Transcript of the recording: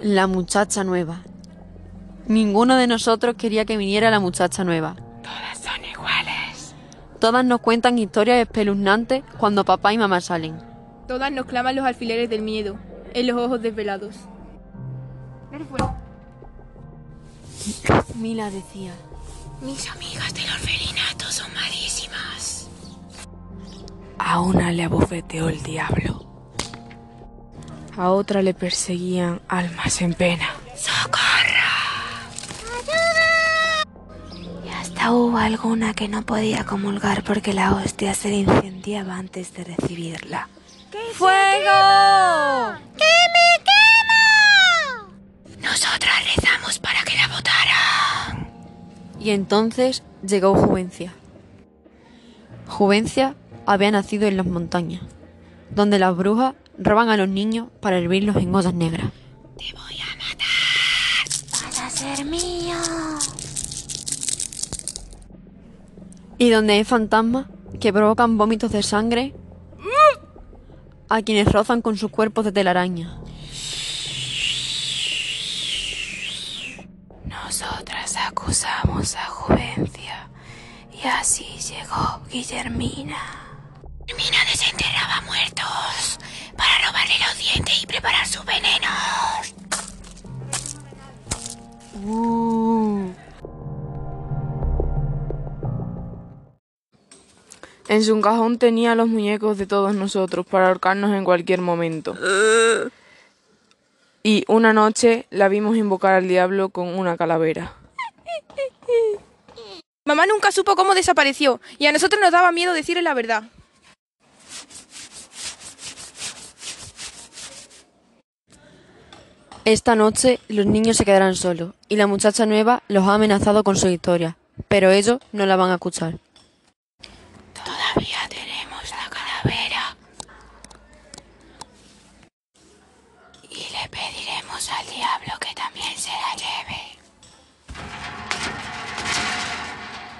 La muchacha nueva. Ninguno de nosotros quería que viniera la muchacha nueva. Todas son iguales. Todas nos cuentan historias espeluznantes cuando papá y mamá salen. Todas nos claman los alfileres del miedo, en los ojos desvelados. Mila decía. Mis amigas del orfelinato son malísimas. A una le abofeteó el diablo. A otra le perseguían almas en pena. ¡Socorro! Y hasta hubo alguna que no podía comulgar porque la hostia se le incendiaba antes de recibirla. ¡Fuego! Nosotras rezamos para que la votaran. Y entonces llegó Juvencia. Juvencia había nacido en las montañas, donde las brujas roban a los niños para hervirlos en ollas negras. Te voy a matar. Vas a ser mío. Y donde hay fantasmas que provocan vómitos de sangre a quienes rozan con sus cuerpos de telaraña. Nosotras acusamos a Juvencia. Y así llegó Guillermina. Mina desenterraba En su cajón tenía los muñecos de todos nosotros para ahorcarnos en cualquier momento. Y una noche la vimos invocar al diablo con una calavera. Mamá nunca supo cómo desapareció y a nosotros nos daba miedo decirle la verdad. Esta noche los niños se quedarán solos y la muchacha nueva los ha amenazado con su historia, pero ellos no la van a escuchar. Todavía tenemos